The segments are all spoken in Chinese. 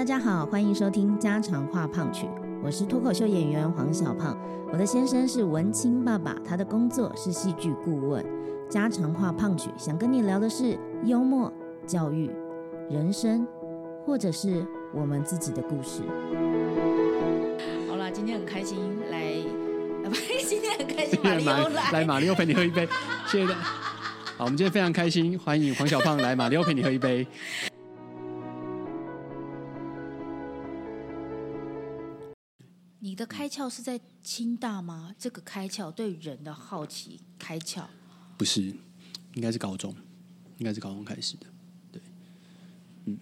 大家好，欢迎收听家常话胖曲，我是脱口秀演员黄小胖。我的先生是文青爸爸，他的工作是戏剧顾问。家常话胖曲想跟你聊的是幽默、教育、人生，或者是我们自己的故事。好啦，今天很开心来，今天很开心 马里马欧来。来马里奥陪你喝一杯，谢谢大家。好，我们今天非常开心，欢迎黄小胖来马里奥陪你喝一杯。的开窍是在清大吗？这个开窍对人的好奇开窍，不是，应该是高中，应该是高中开始的。对，嗯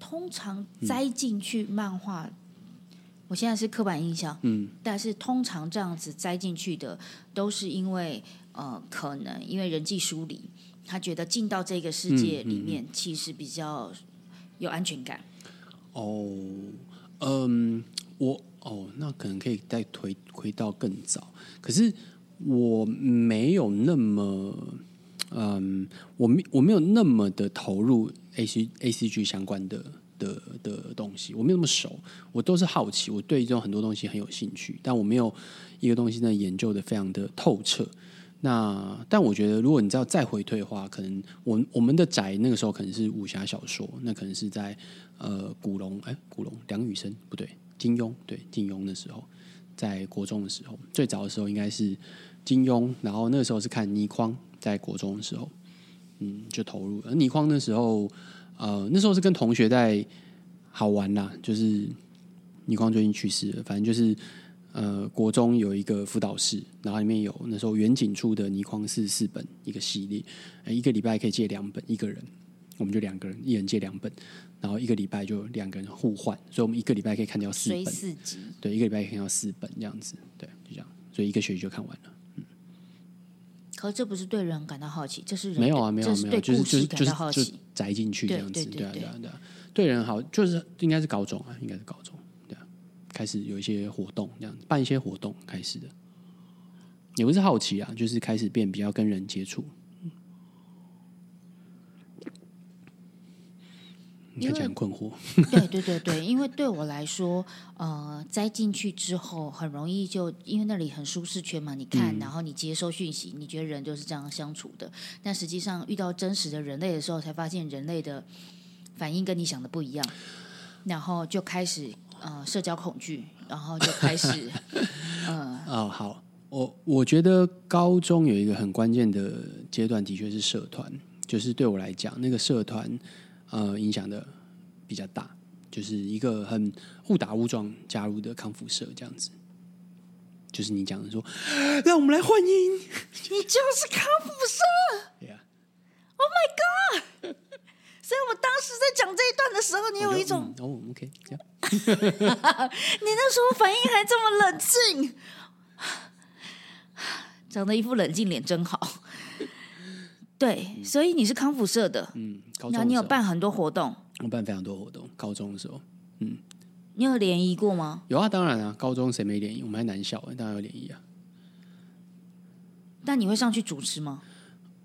通常栽进去漫画，我现在是刻板印象，嗯，但是通常这样子栽进去的，都是因为呃，可能因为人际疏离，他觉得进到这个世界里面，其实比较有安全感。哦，嗯，我哦，那可能可以再推推到更早，可是我没有那么，嗯，我没我没有那么的投入 A C A C G 相关的的的东西，我没有那么熟，我都是好奇，我对这种很多东西很有兴趣，但我没有一个东西呢研究的非常的透彻。那但我觉得，如果你知道再回退的话，可能我我们的宅那个时候可能是武侠小说，那可能是在呃古龙哎古龙梁羽生不对金庸对金庸的时候，在国中的时候，最早的时候应该是金庸，然后那个时候是看倪匡，在国中的时候，嗯就投入了。而倪匡那时候呃那时候是跟同学在好玩啦，就是倪匡最近去世了，反正就是。呃，国中有一个辅导室，然后里面有那时候远景出的倪匡四四本一个系列，呃一个礼拜可以借两本，一个人我们就两个人，一人借两本，然后一个礼拜就两个人互换，所以我们一个礼拜可以看掉四随本，四集，对，一个礼拜可以看掉四本这样子，对，就这样，所以一个学期就看完了。可这不是对人感到好奇，这是人没有啊，没有啊没有啊，就是就是就是就奇。宅进去这对样子，对啊对。啊对啊，对人好，就是应该是高中啊，应该是高中，开始有一些活动这样，办一些活动开始的，也不是好奇啊，就是开始变比较跟人接触。你看起来很困惑，对对对对，因为对我来说，呃，栽进去之后很容易就因为那里很舒适圈嘛，你看，嗯。然后你接收讯息，你觉得人就是这样相处的，但实际上遇到真实的人类的时候，才发现人类的反应跟你想的不一样，然后就开始呃社交恐惧，然后就开始呃 哦，好，我我觉得高中有一个很关键的阶段，的确是社团，就是对我来讲，那个社团呃影响的比较大，就是一个很误打误撞加入的康复社这样子。就是你讲的说，让我们来欢迎，你就是康复社对呀、，Oh my god！所以我当时在讲这一段的时候，你有一种嗯哦，OK，这样 你那时候反应还这么冷静，长得一副冷静脸真好。对，所以你是康复社的，嗯，高中然后你有办很多活动，我办非常多活动，高中的时候你有联谊过吗？有啊，当然啊，高中谁没联谊？我们还男校，当然有联谊啊。但你会上去主持吗？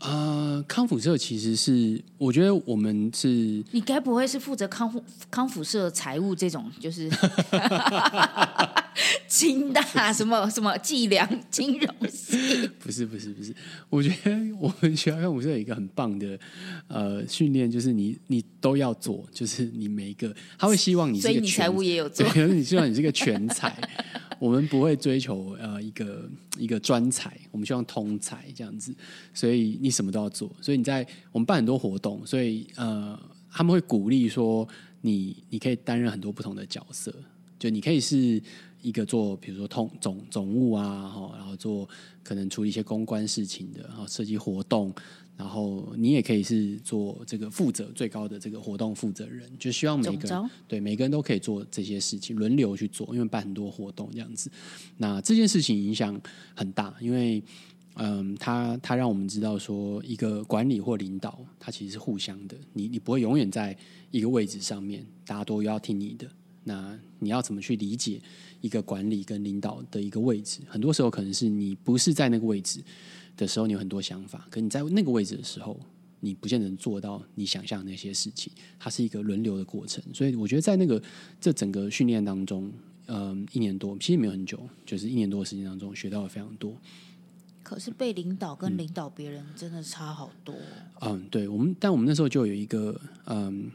呃，康复社其实是，我觉得我们是你该不会是负责康复康复社财务这种，就是 清大什么什么计量金融系？不是不是不是，我觉得我们学校康复社有一个很棒的呃训练，就是你你都要做，就是你每一个他会希望你所以你财务也有做，可是你希望你是个全才。我们不会追求呃一个一个专才，我们希望通才这样子，所以你什么都要做。所以你在我们办很多活动，所以呃他们会鼓励说你你可以担任很多不同的角色，就你可以是一个做比如说通总总务啊，哈，然后做可能处理一些公关事情的，然后设计活动，然后你也可以是做这个负责最高的这个活动负责人，就希望每个人对每个人都可以做这些事情，轮流去做，因为办很多活动这样子。那这件事情影响很大，因为嗯，他他让我们知道说，一个管理或领导，他其实是互相的，你你不会永远在一个位置上面，大家都要听你的。那你要怎么去理解一个管理跟领导的一个位置？很多时候可能是你不是在那个位置的时候，你有很多想法；可你在那个位置的时候，你不见得做到你想象的那些事情，它是一个轮流的过程。所以我觉得在那个这整个训练当中，嗯，一年多其实没有很久，就是一年多的时间当中学到了非常多。可是被领导跟领导别人真的差好多。嗯，对我们，但我们那时候就有一个嗯。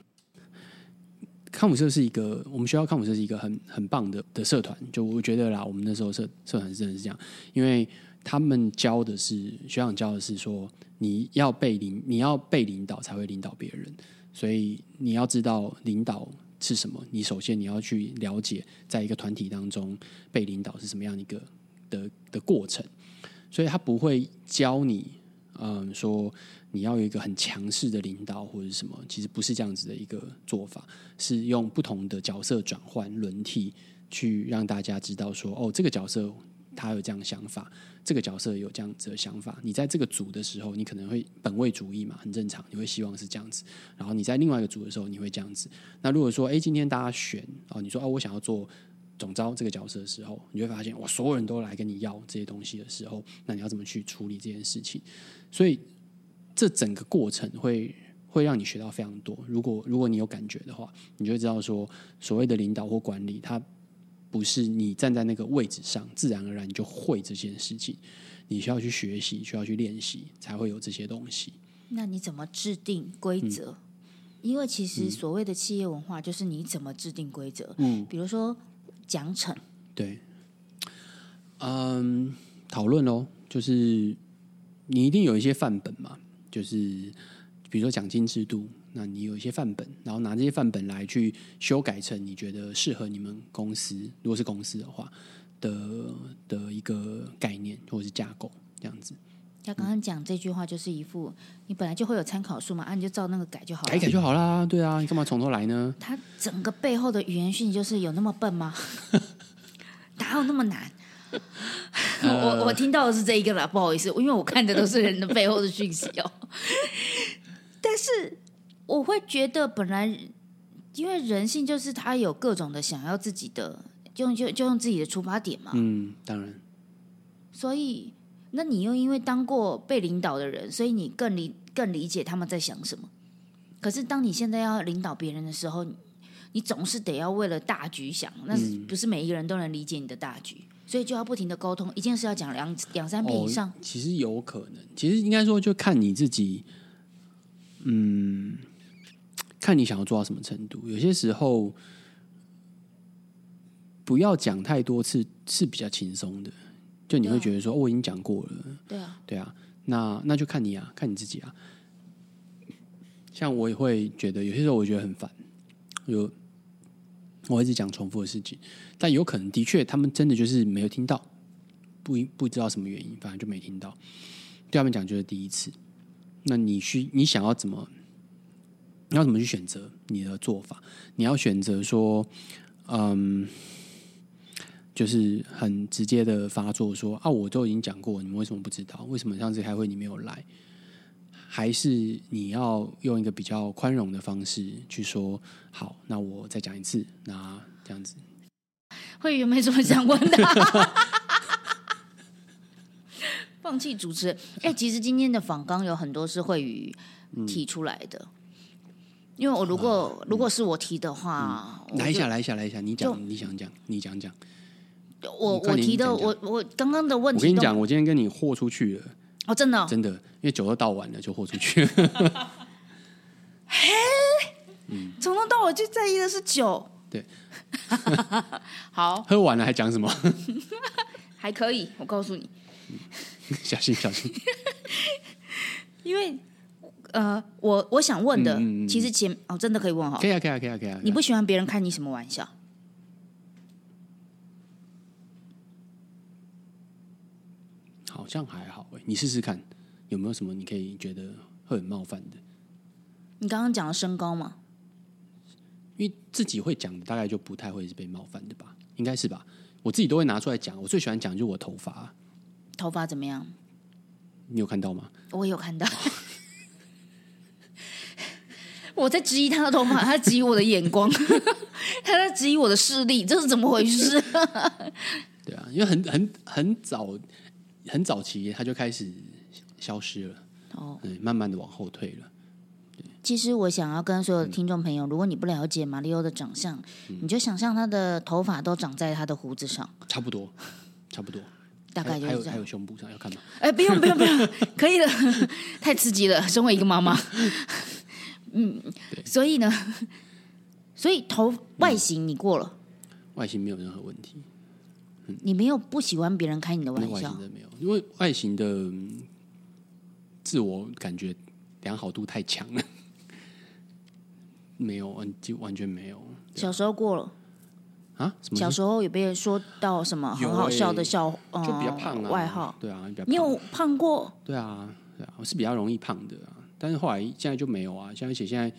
康复社是一个，我们学校康复社是一个很很棒的的社团。就我觉得啦，我们那时候社社团真的是这样，因为他们教的是学长教的是说，你要被领，你要被领导才会领导别人。所以你要知道领导是什么，你首先你要去了解，在一个团体当中被领导是什么样一个的的过程。所以他不会教你，嗯，说。你要有一个很强势的领导或者什么，其实不是这样子的一个做法，是用不同的角色转换轮替，去让大家知道说，哦，这个角色他有这样想法，这个角色有这样子的想法。你在这个组的时候，你可能会本位主义嘛，很正常，你会希望是这样子。然后你在另外一个组的时候，你会这样子。那如果说，哎，今天大家选哦，你说哦，我想要做总招这个角色的时候，你会发现，哇，所有人都来跟你要这些东西的时候，那你要怎么去处理这件事情？所以。这整个过程会会让你学到非常多。如果如果你有感觉的话，你就会知道说，所谓的领导或管理，它不是你站在那个位置上自然而然你就会这件事情。你需要去学习，需要去练习，才会有这些东西。那你怎么制定规则？因为其实所谓的企业文化，就是你怎么制定规则。嗯，比如说奖惩。对。嗯，讨论哦，就是你一定有一些范本嘛。就是，比如说奖金制度，那你有一些范本，然后拿这些范本来去修改成你觉得适合你们公司，如果是公司的话的的一个概念或者是架构这样子。他刚刚讲这句话就是一副，你本来就会有参考书嘛，啊，你就照那个改就好了，改改就好啦。对啊，你干嘛从头来呢？他整个背后的语言讯息就是有那么笨吗？哪有那么难？我我听到的是这一个啦，不好意思，因为我看的都是人的背后的讯息哦。但是我会觉得，本来因为人性就是他有各种的想要自己的，就就就用自己的出发点嘛。嗯，当然。所以，那你又因为当过被领导的人，所以你更理更理解他们在想什么。可是，当你现在要领导别人的时候，你总是得要为了大局想，那不是每一个人都能理解你的大局。所以就要不停的沟通，一件事要讲两两三遍以上。其实有可能，其实应该说就看你自己，嗯，看你想要做到什么程度。有些时候不要讲太多次是比较轻松的，就你会觉得说我已经讲过了。对啊，对啊，那那就看你啊，看你自己啊。像我也会觉得有些时候我觉得很烦，有。我一直讲重复的事情，但有可能的确他们真的就是没有听到，不不知道什么原因，反正就没听到。对他们讲就是第一次，那你需你想要怎么，你要怎么去选择你的做法？你要选择说，嗯，就是很直接的发作说啊，我都已经讲过，你们为什么不知道？为什么上次开会你没有来？还是你要用一个比较宽容的方式去说，好，那我再讲一次，那这样子，会员没什么想问的，放弃主持。哎，其实今天的访纲有很多是会宇提出来的，因为我如果如果是我提的话，来一下，来一下，来一下，你讲，你想讲，你讲讲。我我提的，我我刚刚的问题，我跟你讲，我今天跟你豁出去了。哦，真的，真的，因为酒都倒完了，就豁出去。嘿，嗯，从头到尾最在意的是酒。对，好，喝完了还讲什么？还可以，我告诉你，小心小心。因为呃，我我想问的，其实前哦，真的可以问哈，可以啊，可以啊，可以啊，可以啊。你不喜欢别人开你什么玩笑？好像还好哎，你试试看有没有什么你可以觉得会很冒犯的。你刚刚讲了身高吗？因为自己会讲的，大概就不太会是被冒犯的吧？应该是吧？我自己都会拿出来讲。我最喜欢讲就是我头发，头发怎么样？你有看到吗？我有看到。我在质疑他的头发，他质疑我的眼光，他在质疑我的视力，这是怎么回事？对啊，因为很很很早。很早期，他就开始消失了。哦，对，慢慢的往后退了。其实我想要跟所有的听众朋友，如果你不了解马里奥的长相，嗯你就想象他的头发都长在他的胡子上，差不多，差不多。大概就是还有。胸部上要看吗？哎，不用不用不用，可以了，太刺激了。身为一个妈妈，嗯，所以呢，所以头外形你过了，外形没有任何问题，你没有不喜欢别人开你的玩笑？外形的没有，因为外形的嗯自我感觉良好度太强了，没有完就完全没有小时候过了，啊？什么小时候有被人说到什么很好笑的笑，呃，就比较胖啊，外号，对啊，比较胖。你有胖过？对啊，对啊，我是比较容易胖的啊，但是后来现在就没有啊，现在而且现在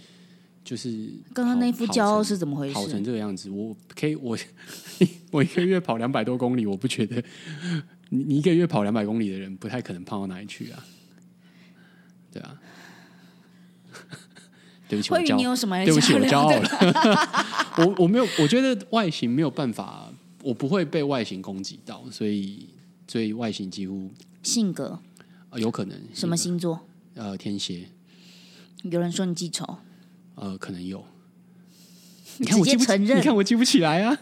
就是刚刚那副跑骄傲是怎么回事跑成事？这个样子，我可以我 我一个月跑两百多公里，我不觉得 你你一个月跑两百公里的人不太可能胖到哪里去啊，对啊，对不起，我你骄有什么对不起，我骄傲？了，我我没有，我觉得外形没有办法，我不会被外形攻击到，所以所以外形几乎、性格呃有可能什么星座？呃天蝎。有人说你记仇，呃，可能有。你你看我记不承认你看我记不起来啊，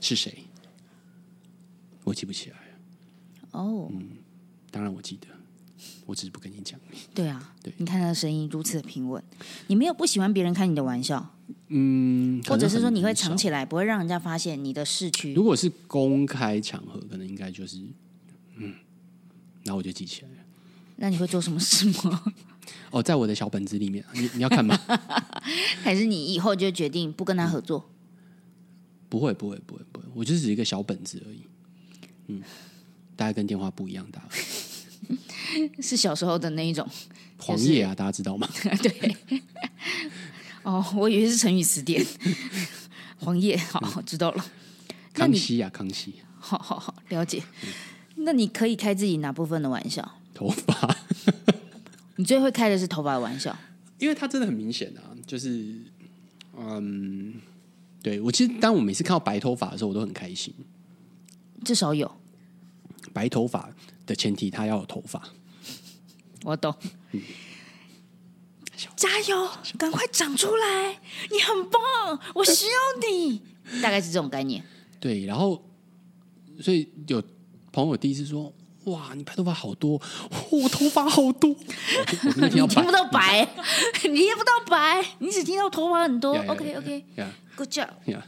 是谁？我记不起来。哦，嗯当然我记得，我只是不跟你讲。对啊对，你看他的声音如此的平稳，你没有不喜欢别人开你的玩笑，嗯，或者是说你会藏。起来，不会让人家发现你的市区如。果是公开场合，可能应该就是嗯，然后我就记起来了。那你会做什么事吗？哦，在我的小本子里面，你你要看吗？还是你以后就决定不跟他合作？不会，不会，不会，不会，我就是一个小本子而已。嗯，大概跟电话不一样大。是小时候的那一种？黄页啊，大家知道吗？对。哦，我以为是成语词典。黄叶，好，知道了。康熙啊，康熙，好好好，了解。那你可以开自己哪部分的玩笑？头发。你最会开的是头发的玩笑。因为它真的很明显啊，就是，嗯，对我其实当我每次看到白头发的时候，我都很开心。至少有，白头发的前提，他要有头发。我懂。加油，赶快长出来！你很棒，我需要你。大概是这种概念。对，然后所以有朋友第一次说：“哇，你白头发好多，我头发好多。”你听不到白，你听不到白，你只听到头发很多。OK OK，Good 呀 job。呀，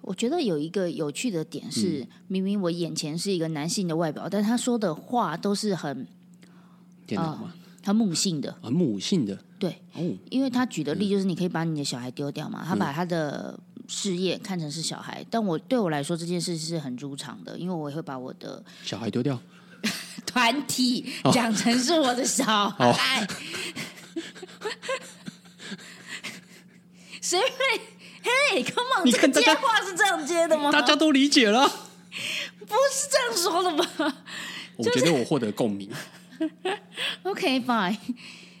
我觉得有一个有趣的点是，明明我眼前是一个男性的外表，但他说的话都是很电脑嘛，很母性的。很母性的。对，哦，因为他举的例就是你可以把你的小孩丢掉嘛，他把他的事业看成是小孩，但我对我来说这件事是很如常的，因为我也会把我的小孩丢掉。团体讲成是我的小孩。谁会？嘿，Come on，这个接话是这样接的吗？大家都理解了，不是这样说的吧我觉得我获得共鸣。OK，fine。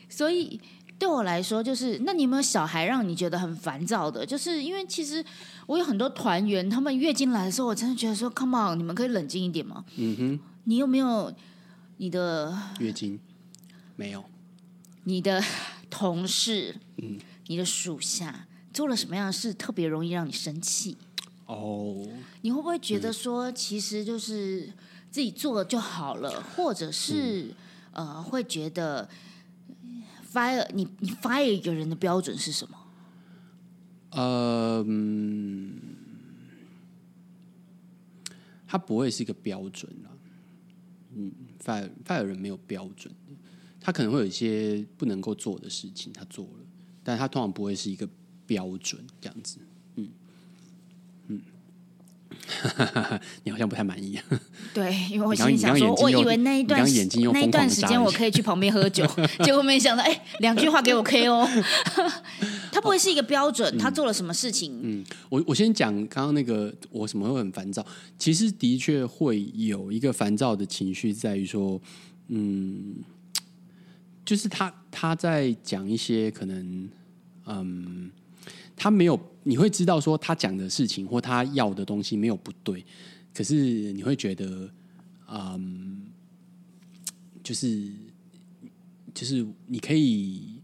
所以对我来说，就是那你有没有小孩让你觉得很烦躁的？就是因为其实我有很多团员，他们月经来的时候，我真的觉得说，Come on，你们可以冷静一点吗？嗯哼，你有没有你的月经没有，你的同事，嗯。你的属下做了什么样的事特别容易让你生气？哦，你会不会觉得说，其实就是自己做就好了，或者是、呃，会觉得 fire 你你 fire 一个人的标准是什么？呃，嗯，它不会是一个标准啦。嗯，fire fire 人没有标准的，他可能会有一些不能够做的事情，他做了，但他通常不会是一个标准这样子。你好像不太满意。对，因为我心里想说，我以为那一段时间我可以去旁边喝酒，结果没想到，哎，两句话给我 K 哦。他不会是一个标准，他做了什么事情？嗯，我我先讲刚刚那个我为什么会很烦躁，其实的确会有一个烦躁的情绪，在于说，嗯，就是他他在讲一些可能，嗯，他没有，你会知道说他讲的事情或他要的东西没有不对，可是你会觉得，嗯，就是就是你可以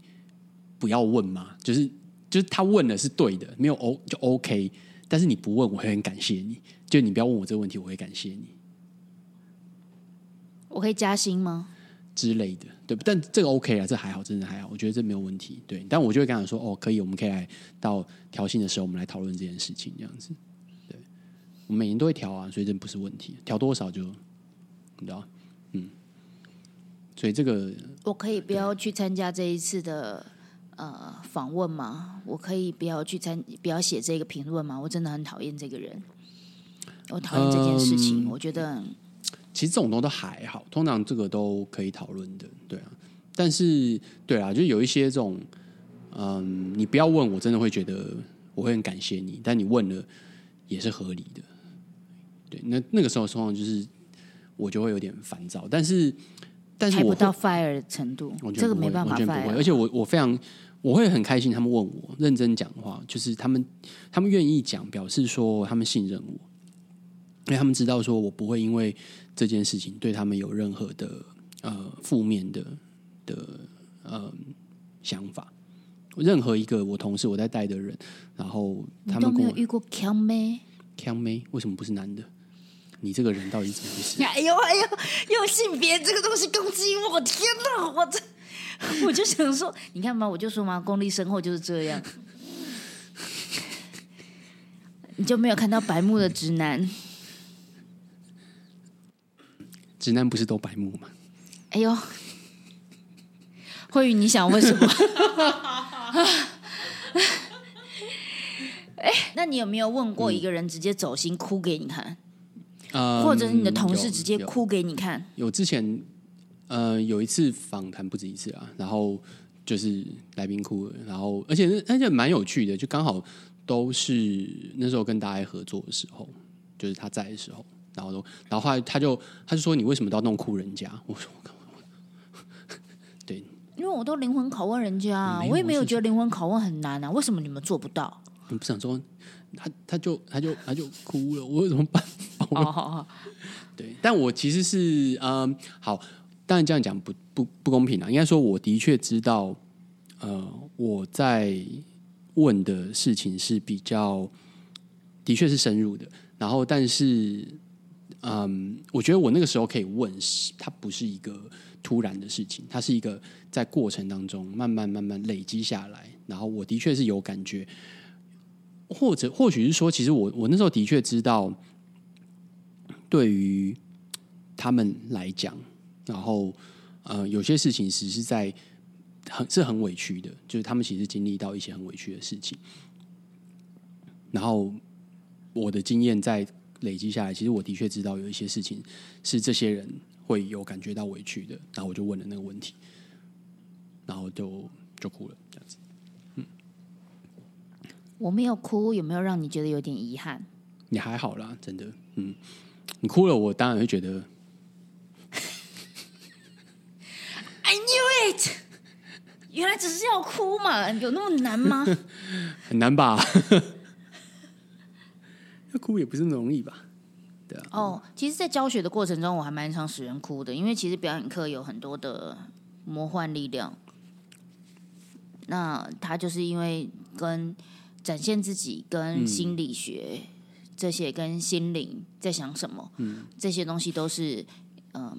不要问吗？就是就是他问的是对的，没有 O 就 OK，但是你不问，我会很感谢你。就你不要问我这个问题，我会感谢你我可以加薪吗？之类的，对不？但这个 OK 啊，这还好，真的还好，我觉得这没有问题。对，但我就会跟他说，哦，可以，我们可以来到调薪的时候，我们来讨论这件事情，这样子。对，我们每年都会调啊，所以这不是问题，调多少就你知道，嗯。所以这个我可以不要去参加这一次的呃访问吗？我可以不要去参，不要写这个评论吗？我真的很讨厌这个人，我讨厌这件事情。我觉得其实这种东西都还好，通常这个都可以讨论的，对啊。但是对啊，就有一些这种，嗯，你不要问我，真的会觉得我会很感谢你，但你问了也是合理的。对，那那个时候通常就是我就会有点烦躁，但是但是我不到 fire 的程度这个没办法完全不会。fire。而且我我非常我会很开心，他们问我认真讲话，就是他们他们愿意讲，表示说他们信任我，因为他们知道说我不会因为这件事情对他们有任何的呃负面的的呃想法。任何一个我同事我在带的人，然后他们都没有遇过强妹？强妹为什么不是男的？你这个人到底怎么回事？哎 呦哎呦，用性别这个东西攻击我！天哪，我这 我就想说，你看嘛，我就说嘛，功力深厚就是这样。你就没有看到白目的直男？直男不是都白目吗？哎呦，慧宇，你想问什么？哎，那你有没有问过一个人直接走心哭给你看，呃，或者是你的同事直接哭给你看？有之前呃有一次访谈不止一次啊，然后就是来宾哭了，然后而且那而且蛮有趣的，就刚好都是那时候跟大家合作的时候，就是他在的时候，然后都然后后来他就他就说你为什么都要弄哭人家？我说我我，对，因为我都灵魂拷问人家啊，我也没有觉得灵魂拷问很难啊，为什么你们做不到？你不想说他他就他就他就哭了，我有什么办法？我哦，好好，对，但我其实是嗯，好，当然这样讲不不不公平啊。应该说，我的确知道，呃，我在问的事情是比较，的确是深入的。然后，但是，嗯，我觉得我那个时候可以问，是它不是一个突然的事情，它是一个在过程当中慢慢慢慢累积下来。然后，我的确是有感觉，或者或许是说，其实我我那时候的确知道。对于他们来讲，然后呃，有些事情其实是在很是很委屈的，就是他们其实经历到一些很委屈的事情，然后我的经验在累积下来，其实我的确知道有一些事情是这些人会有感觉到委屈的，然后我就问了那个问题，然后就就哭了，这样子。我没有哭，有没有让你觉得有点遗憾？你还好啦，真的，嗯，你哭了，我当然会觉得 I knew it，原来只是要哭嘛，有那么难吗？很难吧？要哭也不是那么容易吧？对啊，哦，其实，在教学的过程中，我还蛮常使人哭的，因为其实表演课有很多的魔幻力量。那他就是因为跟展现自己、跟心理学、这些、跟心灵在想什么，嗯，这些东西都是，嗯，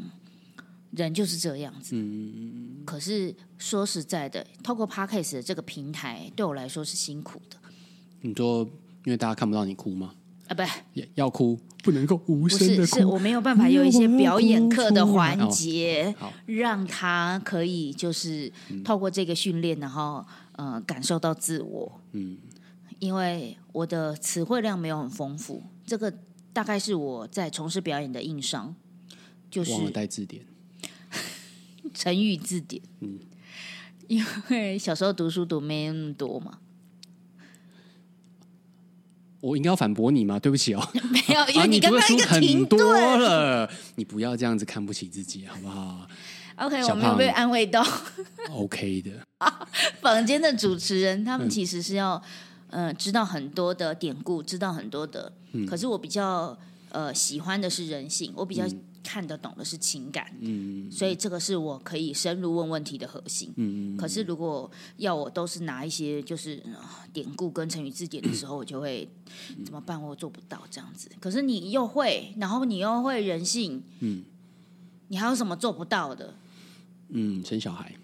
人就是这样子。嗯，可是说实在的，透过 Podcast 的这个平台，对我来说是辛苦的你说因为大家看不到你哭吗？啊，不。也要哭，不能够无声的哭。是我没有办法有一些表演课的环节，让他可以就是透过这个训练，然后呃感受到自我。嗯，因为我的词汇量没有很丰富，这个大概是我在从事表演的硬伤，就是带字典。成语字典。嗯，因为小时候读书读没那么多嘛，我应该要反驳你吗？对不起哦，没有，因啊，为你刚刚一个停顿。了，你不要这样子看不起自己，好不好 OK，我们有被胖安慰到。？OK 的，房间的主持人，他们其实是要，呃，知道很多的典故，知道很多的。可是我比较呃喜欢的是人性，我比较看得懂的是情感，嗯，所以这个是我可以深入问问题的核心，嗯可是如果要我都是拿一些就是、呃典故跟成语字典的时候，我就会怎么办？我做不到这样子。可是你又会，然后你又会人性，嗯，你还有什么做不到的？嗯，生小孩，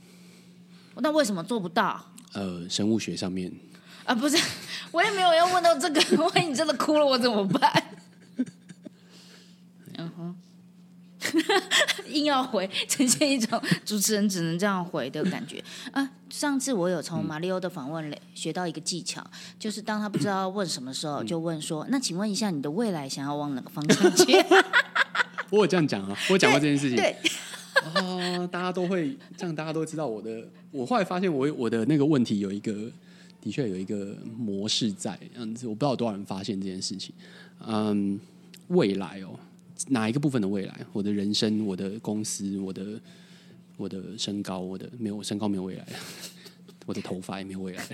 那为什么做不到？呃，生物学上面，啊，不是，我也没有要问到这个。万一你真的哭了，我怎么办？嗯哼，硬要回，呈现一种主持人只能这样回的感觉啊。上次我有从马里欧的访问里学到一个技巧，就是当他不知道问什么时候，就问说：“那请问一下，你的未来想要往哪个方向去我有这样讲啊，我有讲过这件事？”情。对，啊，大家都会这样，大家都知道我的。我后来发现我，我的那个问题有一个，的确有一个模式在这样子。我不知道有多少人发现这件事情。嗯，未来哦，哪一个部分的未来？我的人生，我的公司，我的我的身高，我的没有身高没有未来，我的头发也没有未来。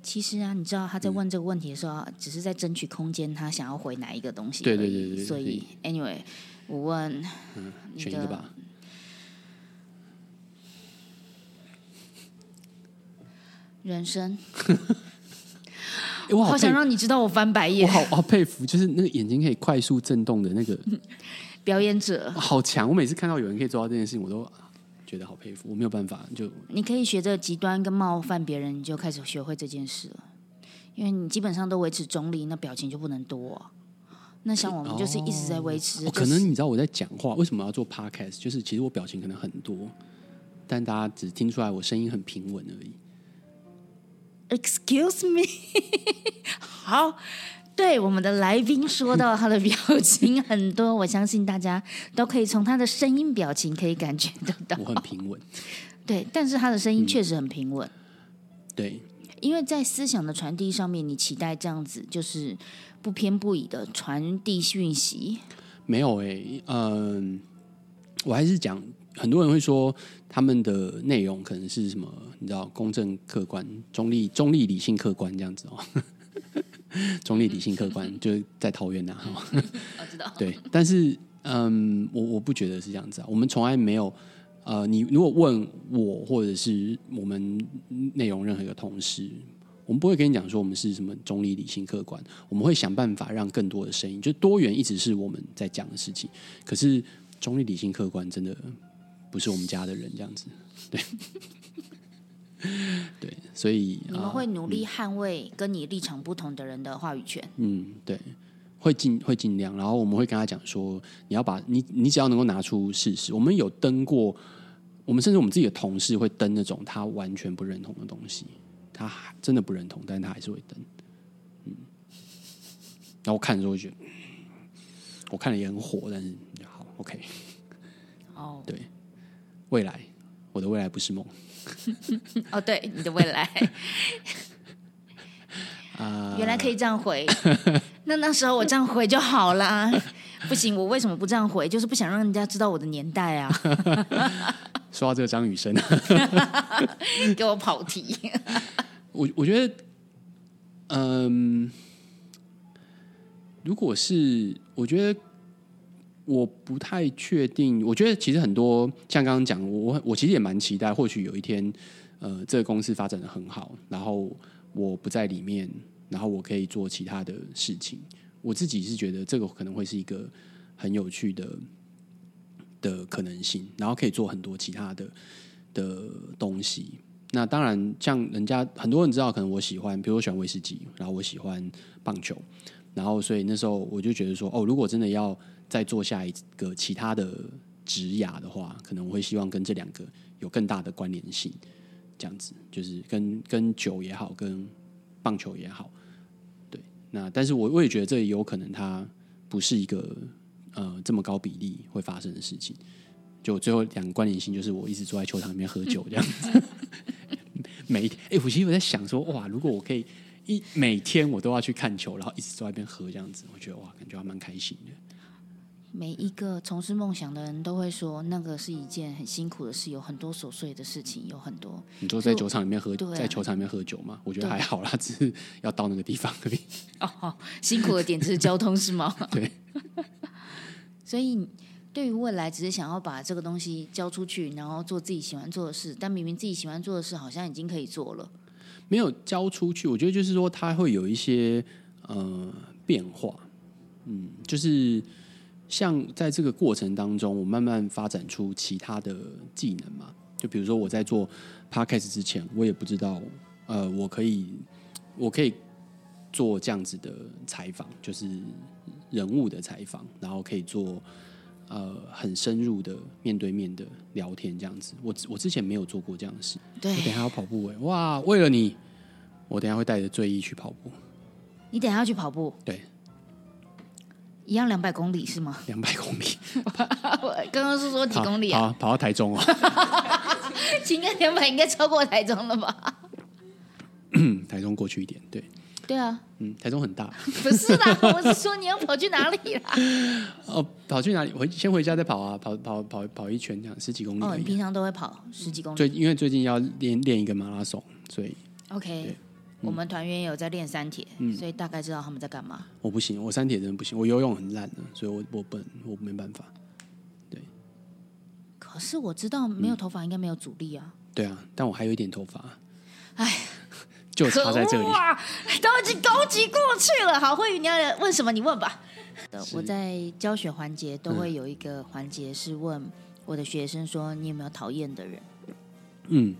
其实啊，你知道他在问这个问题的时候啊，只是在争取空间，他想要回哪一个东西。对对对对对所以，anyway，我问你的选一个吧。人生，诶 我好好想让你知道我翻白眼。我好好佩服，就是那个眼睛可以快速震动的那个，表演者，好强！我每次看到有人可以做到这件事情，我都觉得好佩服。我没有办法，就你可以学着极端跟冒犯别人，你就开始学会这件事了。因为你基本上都维持中立，那表情就不能多啊、那像我们就是一直在维持，哦可能你知道我在讲话，为什么要做 podcast？就是其实我表情可能很多，但大家只听出来我声音很平稳而已。Excuse me，好，对我们的来宾说到他的表情很多，我相信大家都可以从他的声音表情可以感觉得到我。很平稳，对，但是他的声音确实很平稳，对，因为在思想的传递上面，你期待这样子就是不偏不倚的传递讯息。没有诶、嗯、我还是讲，很多人会说他们的内容可能是什么，你知道，公正、客观、中立、中立、理性、客观这样子哦。中立、理性、客观，就是在桃园呐、哈。我知道，对，但是嗯，我我不觉得是这样子啊。我们从来没有呃，你如果问我或者是我们内容任何一个同事，我们不会跟你讲说我们是什么中立、理性、客观，我们会想办法让更多的声音，就多元一直是我们在讲的事情。可是中立、理性、客观真的不是我们家的人这样子，对。对，所以你们啊会努力捍卫跟你立场不同的人的话语权。嗯，对，会尽会尽量，然后我们会跟他讲说，你要把你你只要能够拿出事实，我们有登过，我们甚至我们自己的同事会登那种他完全不认同的东西，他还真的不认同，但是他还是会登，嗯，然后我看的时候会觉得，我看了也很火，但是好 OK，哦。对，未来我的未来不是梦，哦，对，你的未来。啊原来可以这样回，那那时候我这样回就好啦。不行，我为什么不这样回？就是不想让人家知道我的年代啊，说到这个张雨生。给我跑题。我我觉得，嗯，如果是我觉得我不太确定，我觉得其实很多像刚刚讲，我我其实也蛮期待，或许有一天，呃，这个公司发展的很好，然后我不在里面，然后我可以做其他的事情。我自己是觉得这个可能会是一个很有趣的的可能性，然后可以做很多其他的的东西。那当然，像人家很多人知道，可能我喜欢，比如我喜欢威士忌，然后我喜欢棒球，然后所以那时候我就觉得说，哦，如果真的要再做下一个其他的职涯的话，可能我会希望跟这两个有更大的关联性，这样子就是跟跟酒也好，跟棒球也好，对。那但是我我也觉得这有可能它不是一个呃这么高比例会发生的事情。就最后两个关联性就是我一直坐在球场里面喝酒这样子。每一天，哎、我其实我在想说，哇，如果我可以一每天我都要去看球，然后一直坐在那边喝这样子，我觉得哇，感觉还蛮开心的。每一个从事梦想的人都会说，那个是一件很辛苦的事，有很多琐碎的事情，有很多。你说在球场里面喝，在球场里面喝酒吗？我觉得还好啦，只是要到那个地方而已。哦，辛苦的点就是交通是吗？对，所以对于未来，只是想要把这个东西交出去，然后做自己喜欢做的事，但明明自己喜欢做的事好像已经可以做了。没有交出去，我觉得就是说它会有一些呃变化，嗯，就是像在这个过程当中，我慢慢发展出其他的技能嘛。就比如说我在做 podcast 之前，我也不知道，呃，我可以我可以做这样子的采访，就是人物的采访，然后可以做呃很深入的面对面的聊天这样子。我我之前没有做过这样的事。对我等下要跑步哎、哇！为了你，我等下会带着醉意去跑步。你等下要去跑步，对，一样两百公里是吗？两百公里，我刚刚是说几公里啊？跑跑到台中哦。应该两百应该超过台中了吧？嗯，台中过去一点，对，对啊，嗯，台中很大 不是啦，我是说你要跑去哪里啦？哦。跑去哪里？回先回家再跑啊，跑跑跑跑一圈这样，十几公里哦。你平常都会跑十几公里最因为最近要练练一个马拉松，所以？OK，我们团员有在练三铁，所以大概知道他们在干嘛。我不行，我三铁真的不行，我游泳很烂的，所以我我不能，我没办法。对可是我知道没有头发应该没有阻力啊。对啊，但我还有一点头发，哎，就差在这里可恶。啊，都已经高级过去了。好，慧宇，你要问什么？你问吧。我在教学环节都会有一个环节是问我的学生说：“你有没有讨厌的人嗯，？”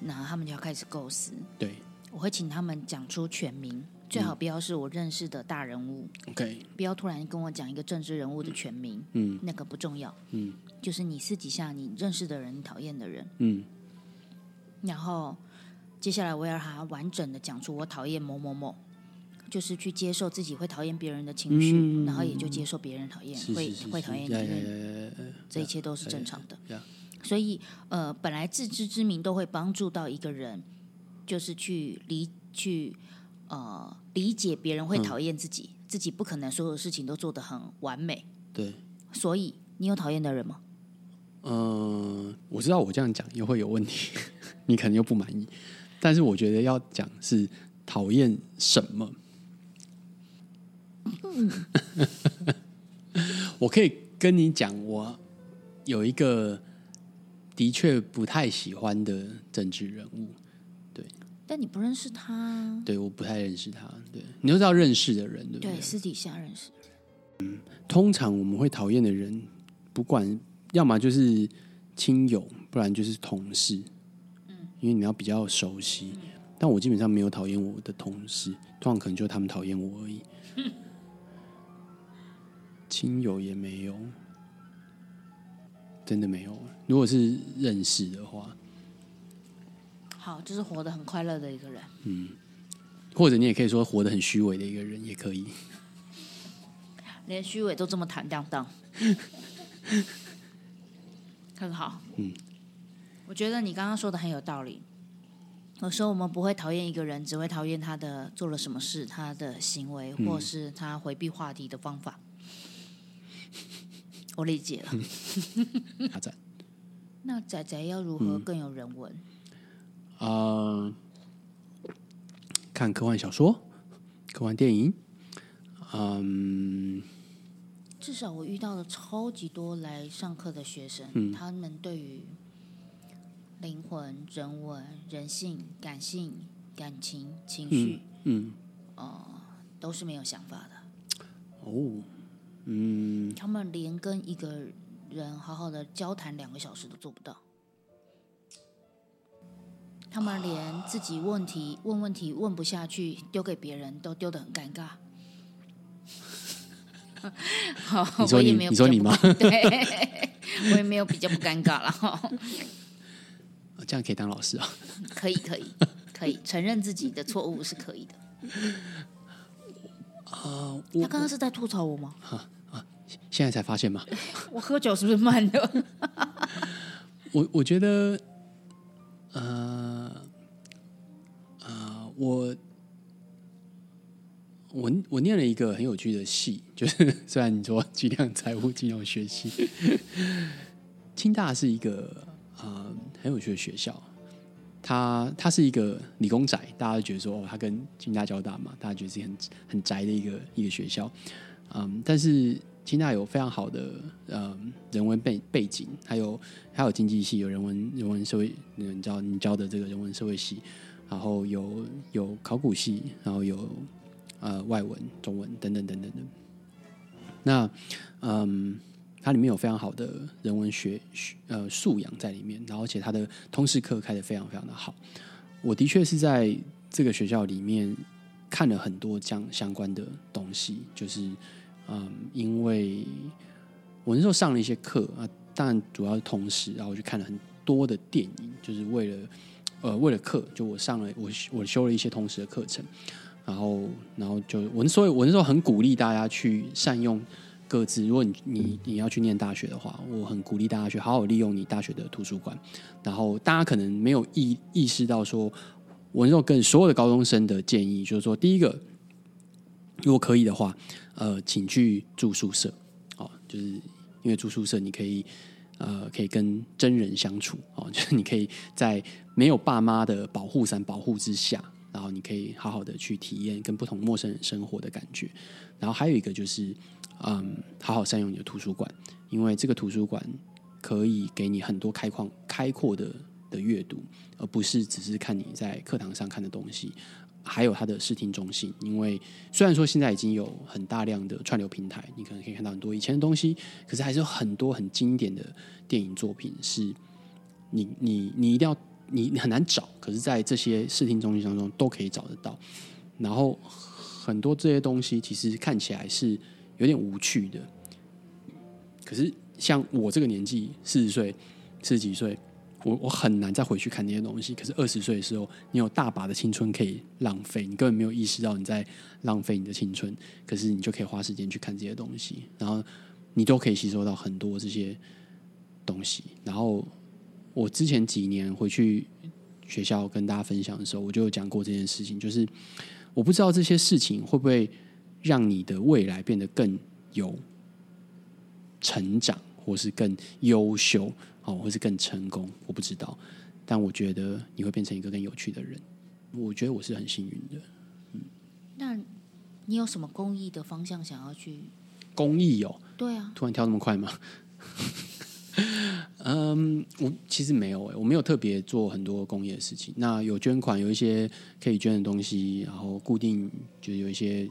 那他们就要开始构思。对我会请他们讲出全名，最好不要是我认识的大人物，，OK，不要突然跟我讲一个政治人物的全名，嗯那个不重要。嗯就是你私底下你认识的人、你讨厌的人，嗯然后接下来我要让他完整的讲出我讨厌某某某，就是去接受自己会讨厌别人的情绪，嗯然后也就接受别人讨厌，会是是是会讨厌你，呀呀因为呀呀呀这一切都是正常的。呀所以呃，本来自知之明都会帮助到一个人，就是去理去呃理解别人会讨厌自己，自己不可能所有事情都做得很完美。对。所以你有讨厌的人吗？嗯，我知道我这样讲又会有问题，你可能又不满意，但是我觉得要讲是讨厌什么。我可以跟你讲，我有一个的确不太喜欢的政治人物，对但你不认识他，对，我不太认识他。对，你都知道认识的人，对不对，私底下认识。嗯通常我们会讨厌的人，不管要么就是亲友，不然就是同事。嗯，因为你要比较熟悉。但我基本上没有讨厌我的同事，通常可能就他们讨厌我而已。亲友也没有，真的没有。如果是认识的话，好，就是活得很快乐的一个人。嗯或者你也可以说活得很虚伪的一个人，也可以。连虚伪都这么坦荡荡，很好。嗯，我觉得你刚刚说的很有道理。有时候我们不会讨厌一个人，只会讨厌他的做了什么事、他的行为，嗯或是他回避话题的方法。我理解了。那仔仔要如嗯何更有人文？呃，看科幻小说、科幻电影，嗯，至少我遇到了超级多来上课的学生，嗯他们对于灵魂、人文、人性、感性、感情、情绪，嗯，都是没有想法的。哦，嗯，他们连跟一个人好好的交谈两个小时都做不到。他们连自己问题问问题问不下去，丢给别人都丢得很尴尬。好，你说 也没有你说你吗比较不对，我也没有比较不尴尬了哈。这样可以当老师啊？可以，可以，可以承认自己的错误是可以的。啊，他刚刚是在吐槽我吗？现在才发现吗？我喝酒是不是慢的？我我觉得，呃，呃，我我我念了一个很有趣的系，就是虽然你说计量财务金融学系，清大是一个呃很有趣的学校。它它是一个理工宅，大家都觉得说哦，它跟清大交大嘛，大家觉得是很很宅的一个一个学校。嗯，但是清大有非常好的呃人文背背景，还有还有经济系，有人文人文社会，你知道你教的这个人文社会系，然后有有考古系，然后有呃外文、中文等等等等的。那嗯。它里面有非常好的人文学呃素养在里面，然后而且它的通识课开的非常非常的好。我的确是在这个学校里面看了很多这样相关的东西，就是嗯，因为我那时候上了一些课啊，当然主要是通识，然后我去看了很多的电影，就是为了呃为了课，就我上了我我修了一些通识的课程，然后然后就我所以我那时候很鼓励大家去善用。各自，如果你你你要去念大学的话，我很鼓励大家去好好利用你大学的图书馆。然后大家可能没有意意识到，说我那时候跟所有的高中生的建议，就是说，第一个，如果可以的话，呃，请去住宿舍，哦，就是因为住宿舍你可以呃可以跟真人相处，哦，就是你可以在没有爸妈的保护伞保护之下，然后你可以好好的去体验跟不同陌生人生活的感觉。然后还有一个就是。嗯，好好善用你的图书馆，因为这个图书馆可以给你很多开旷、开阔的的阅读，而不是只是看你在课堂上看的东西。还有它的视听中心，因为虽然说现在已经有很大量的串流平台，你可能可以看到很多以前的东西，可是还是有很多很经典的电影作品，是你你你一定要你你很难找，可是在这些视听中心当中都可以找得到。然后很多这些东西其实看起来是。有点无趣的，可是像我这个年纪，四十岁、四十几岁，我我很难再回去看那些东西。可是二十岁的时候，你有大把的青春可以浪费，你根本没有意识到你在浪费你的青春。可是你就可以花时间去看这些东西，然后你都可以吸收到很多这些东西。然后我之前几年回去学校跟大家分享的时候，我就有讲过这件事情，就是我不知道这些事情会不会。让你的未来变得更有成长，或是更优秀，哦，或是更成功，我不知道。但我觉得你会变成一个更有趣的人。我觉得我是很幸运的。嗯，那你有什么公益的方向想要去？公益哦，对啊，突然跳那么快吗？嗯，我其实没有诶，我没有特别做很多公益的事情。那有捐款，有一些可以捐的东西，然后固定就有一些。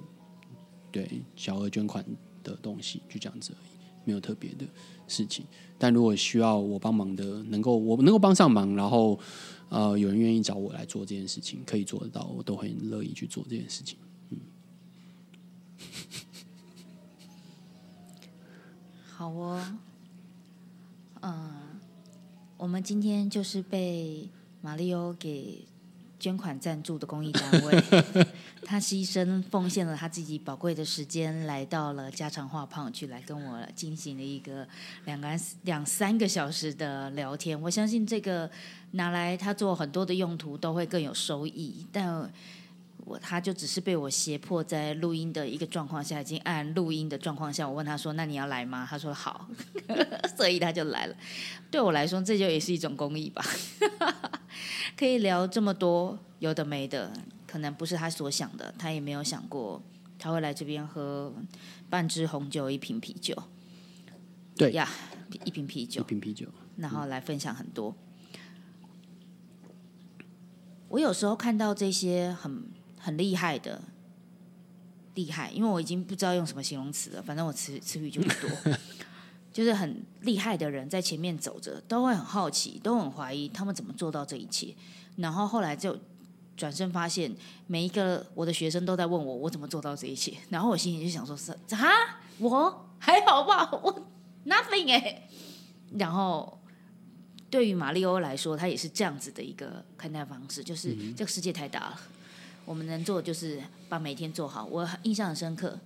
对小额捐款的东西就这样子而已，没有特别的事情。但如果需要我帮忙的，能够我能够帮上忙，然后呃有人愿意找我来做这件事情，可以做得到，我都很乐意去做这件事情。嗯，好哦，嗯，我们今天就是被马里欧给。捐款赞助的公益单位，他牺牲奉献了他自己宝贵的时间，来到了家常话胖去来跟我进行了一个两个两三个小时的聊天。我相信这个拿来他做很多的用途都会更有收益，但我他就只是被我胁迫在录音的一个状况下，已经按录音的状况下，我问他说：“那你要来吗？”他说：“好。”所以他就来了。对我来说，这就也是一种公益吧。可以聊这么多有的没的，可能不是他所想的，他也没有想过他会来这边喝半支红酒、一瓶啤酒。对呀，一瓶啤酒，一瓶啤酒，然后来分享很多。我有时候看到这些很很厉害的厉害，因为我已经不知道用什么形容词了，反正我词 词语就不多。就是很厉害的人在前面走着，都会很好奇，都很怀疑他们怎么做到这一切。然后后来就转身发现，每一个我的学生都在问我，我怎么做到这一切。然后我心里就想说：是啊，我还好吧，我 nothing 哎。然后对于马里欧来说，他也是这样子的一个看待方式，就是这个世界太大了，我们能做的就是把每天做好。我印象很深刻。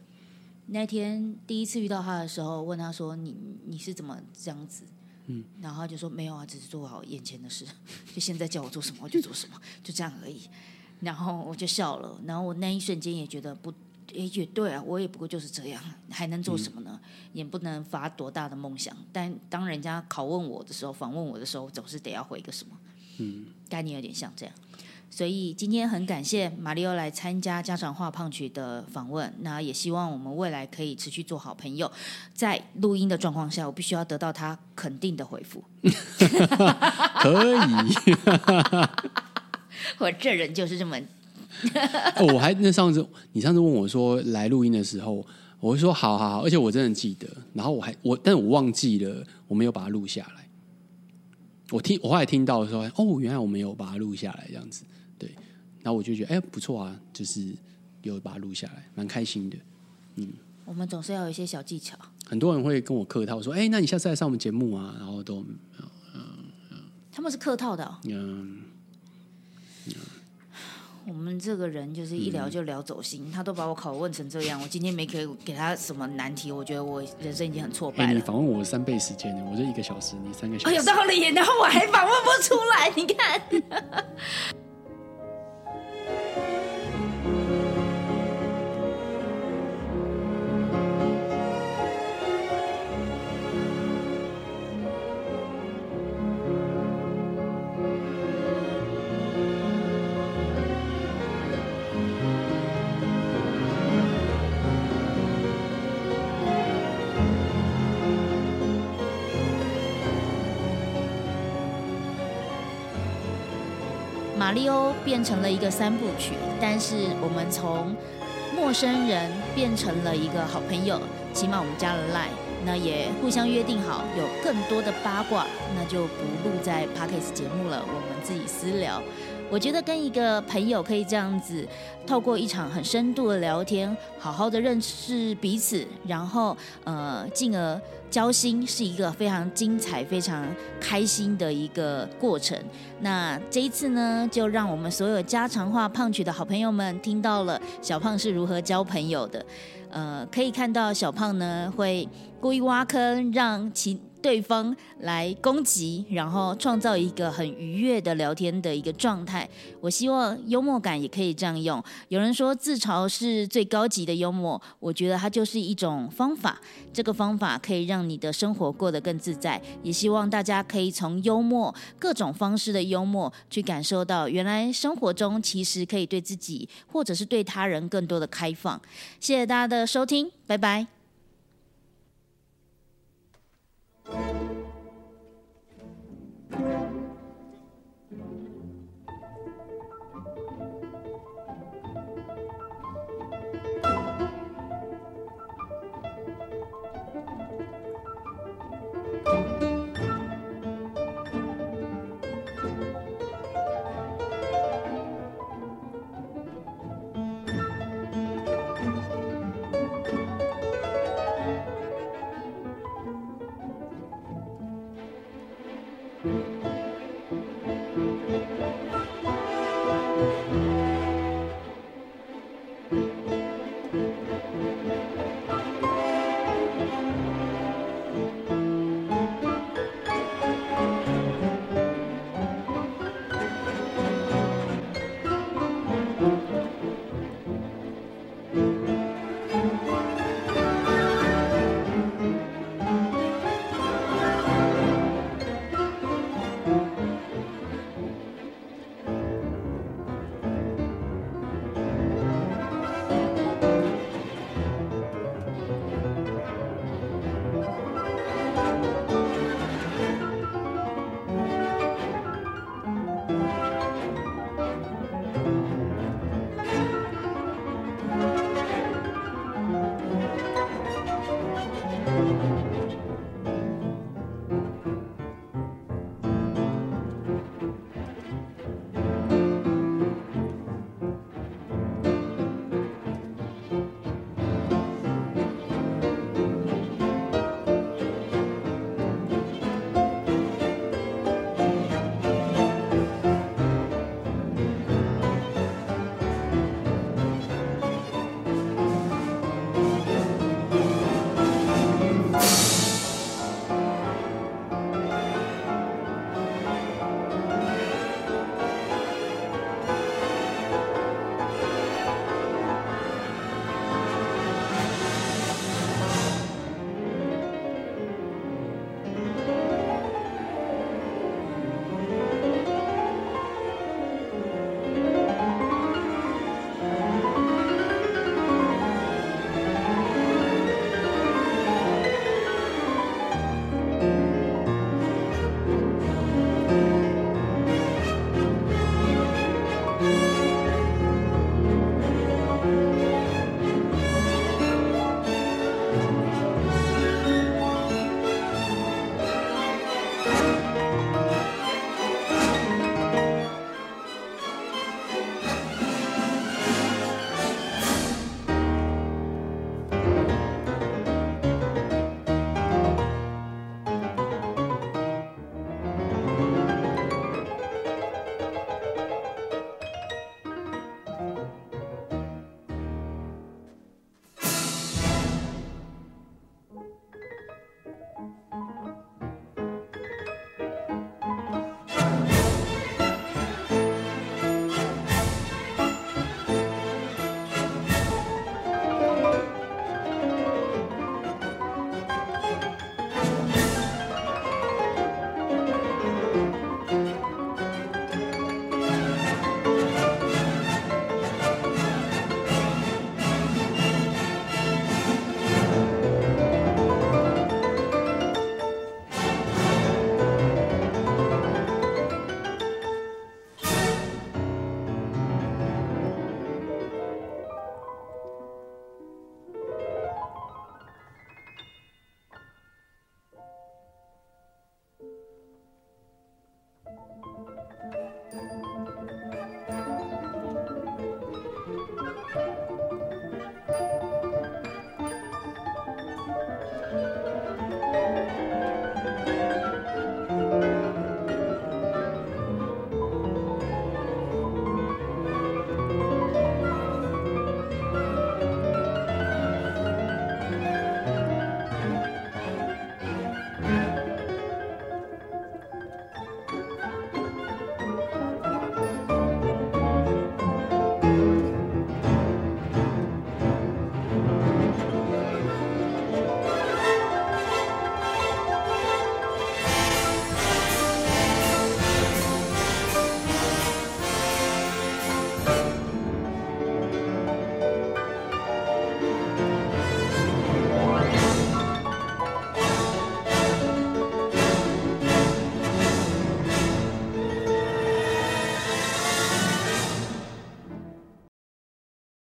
那天第一次遇到他的时候，问他说：“你你是怎么这样子？”嗯，然后他就说：“没有啊，只是做好眼前的事，就现在叫我做什么我就做什么，就这样而已。”然后我就笑了，然后我那一瞬间也觉得不也，也对啊，我也不过就是这样，还能做什么呢？也不能发多大的梦想。但当人家拷问我的时候，访问我的时候，总是得要回个什么。嗯，概念有点像这样。所以今天很感谢马里奥来参加家长话胖曲的访问，那也希望我们未来可以持续做好朋友。在录音的状况下，我必须要得到他肯定的回复。可以，我这人就是这么。哦，我还那上次你上次问我说来录音的时候，我会说好好好，而且我真的记得。然后我还我，但我忘记了我没有把它录下来。我听我后来听到说，哦，原来我没有把它录下来，这样子。对，然后我就觉得，哎，不错啊，就是有把它录下来，蛮开心的。嗯，我们总是要有一些小技巧。很多人会跟我客套说，哎，那你下次来上我们节目啊？然后都，嗯嗯，他们是客套的。嗯。我们这个人就是一聊就聊走心，他都把我拷问成这样，我今天没给给他什么难题，我觉得我人生已经很挫败了。你访问我三倍时间呢，我就一个小时，你三个小时。有道理，然后我还访问不出来，你看。马里奥变成了一个三部曲，但是我们从陌生人变成了一个好朋友，起码我们加了 line，那也互相约定好有更多的八卦，那就不录在 parkes 节目了，我们自己私聊。我觉得跟一个朋友可以这样子，透过一场很深度的聊天，好好的认识彼此，然后呃，进而交心，是一个非常精彩、非常开心的一个过程。那这一次呢，就让我们所有家常话胖曲的好朋友们听到了小胖是如何交朋友的。呃，可以看到小胖呢会故意挖坑，让其。对方来攻击，然后创造一个很愉悦的聊天的一个状态。我希望幽默感也可以这样用。有人说自嘲是最高级的幽默，我觉得它就是一种方法。这个方法可以让你的生活过得更自在。也希望大家可以从幽默各种方式的幽默，去感受到原来生活中其实可以对自己或者是对他人更多的开放。谢谢大家的收听，拜拜。